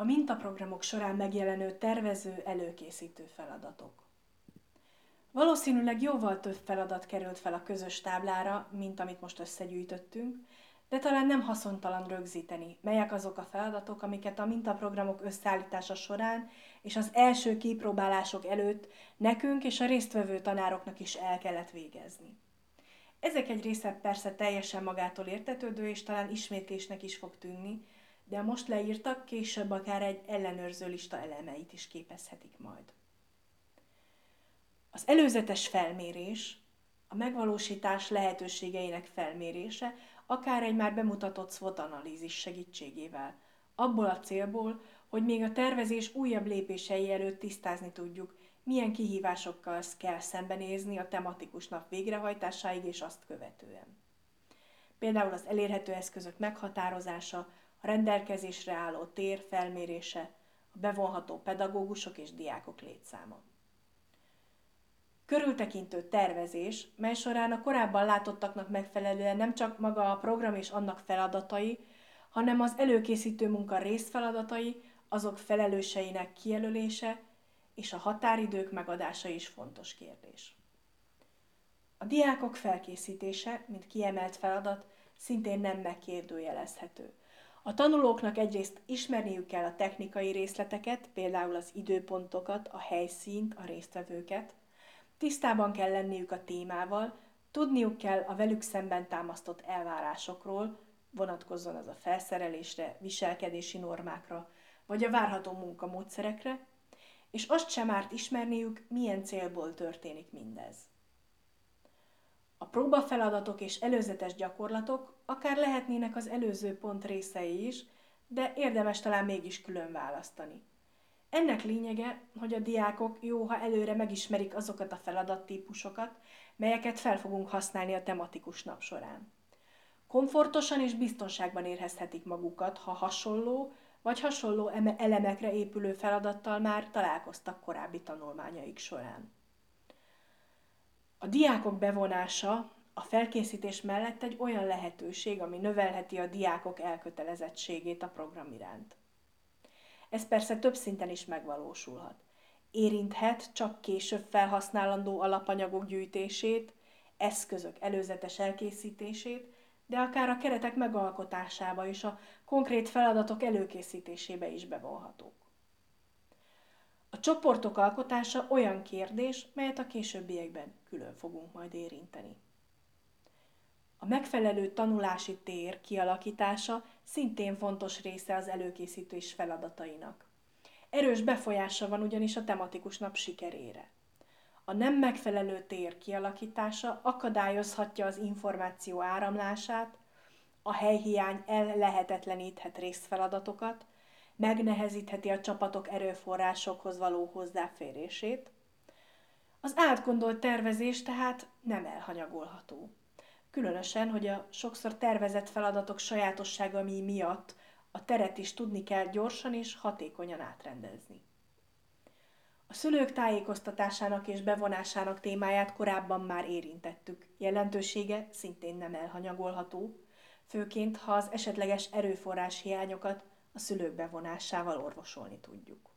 A mintaprogramok során megjelenő tervező előkészítő feladatok. Valószínűleg jóval több feladat került fel a közös táblára, mint amit most összegyűjtöttünk, de talán nem haszontalan rögzíteni, melyek azok a feladatok, amiket a mintaprogramok összeállítása során és az első kipróbálások előtt nekünk és a résztvevő tanároknak is el kellett végezni. Ezek egy része persze teljesen magától értetődő, és talán ismétlésnek is fog tűnni, de most leírtak később akár egy ellenőrző lista elemeit is képezhetik majd. Az előzetes felmérés, a megvalósítás lehetőségeinek felmérése, akár egy már bemutatott SWOT analízis segítségével, abból a célból, hogy még a tervezés újabb lépései előtt tisztázni tudjuk, milyen kihívásokkal kell szembenézni a tematikus nap végrehajtásáig és azt követően. Például az elérhető eszközök meghatározása, a rendelkezésre álló tér felmérése, a bevonható pedagógusok és diákok létszáma. Körültekintő tervezés, mely során a korábban látottaknak megfelelően nem csak maga a program és annak feladatai, hanem az előkészítő munka részfeladatai, azok felelőseinek kijelölése és a határidők megadása is fontos kérdés. A diákok felkészítése, mint kiemelt feladat, szintén nem megkérdőjelezhető. A tanulóknak egyrészt ismerniük kell a technikai részleteket, például az időpontokat, a helyszínt, a résztvevőket, tisztában kell lenniük a témával, tudniuk kell a velük szemben támasztott elvárásokról, vonatkozzon az a felszerelésre, viselkedési normákra, vagy a várható munkamódszerekre, és azt sem árt ismerniük, milyen célból történik mindez. A próbafeladatok és előzetes gyakorlatok akár lehetnének az előző pont részei is, de érdemes talán mégis külön választani. Ennek lényege, hogy a diákok jó, ha előre megismerik azokat a feladattípusokat, melyeket fel fogunk használni a tematikus nap során. Komfortosan és biztonságban érezhetik magukat, ha hasonló vagy hasonló elemekre épülő feladattal már találkoztak korábbi tanulmányaik során. A diákok bevonása a felkészítés mellett egy olyan lehetőség, ami növelheti a diákok elkötelezettségét a program iránt. Ez persze több szinten is megvalósulhat. Érinthet csak később felhasználandó alapanyagok gyűjtését, eszközök előzetes elkészítését, de akár a keretek megalkotásába és a konkrét feladatok előkészítésébe is bevonhatók. A csoportok alkotása olyan kérdés, melyet a későbbiekben külön fogunk majd érinteni. A megfelelő tanulási tér kialakítása szintén fontos része az előkészítés feladatainak. Erős befolyása van ugyanis a tematikus nap sikerére. A nem megfelelő tér kialakítása akadályozhatja az információ áramlását, a helyhiány ellehetetleníthet részfeladatokat, megnehezítheti a csapatok erőforrásokhoz való hozzáférését. Az átgondolt tervezés tehát nem elhanyagolható. Különösen, hogy a sokszor tervezett feladatok sajátossága mi miatt a teret is tudni kell gyorsan és hatékonyan átrendezni. A szülők tájékoztatásának és bevonásának témáját korábban már érintettük. Jelentősége szintén nem elhanyagolható, főként ha az esetleges erőforrás hiányokat a szülők bevonásával orvosolni tudjuk.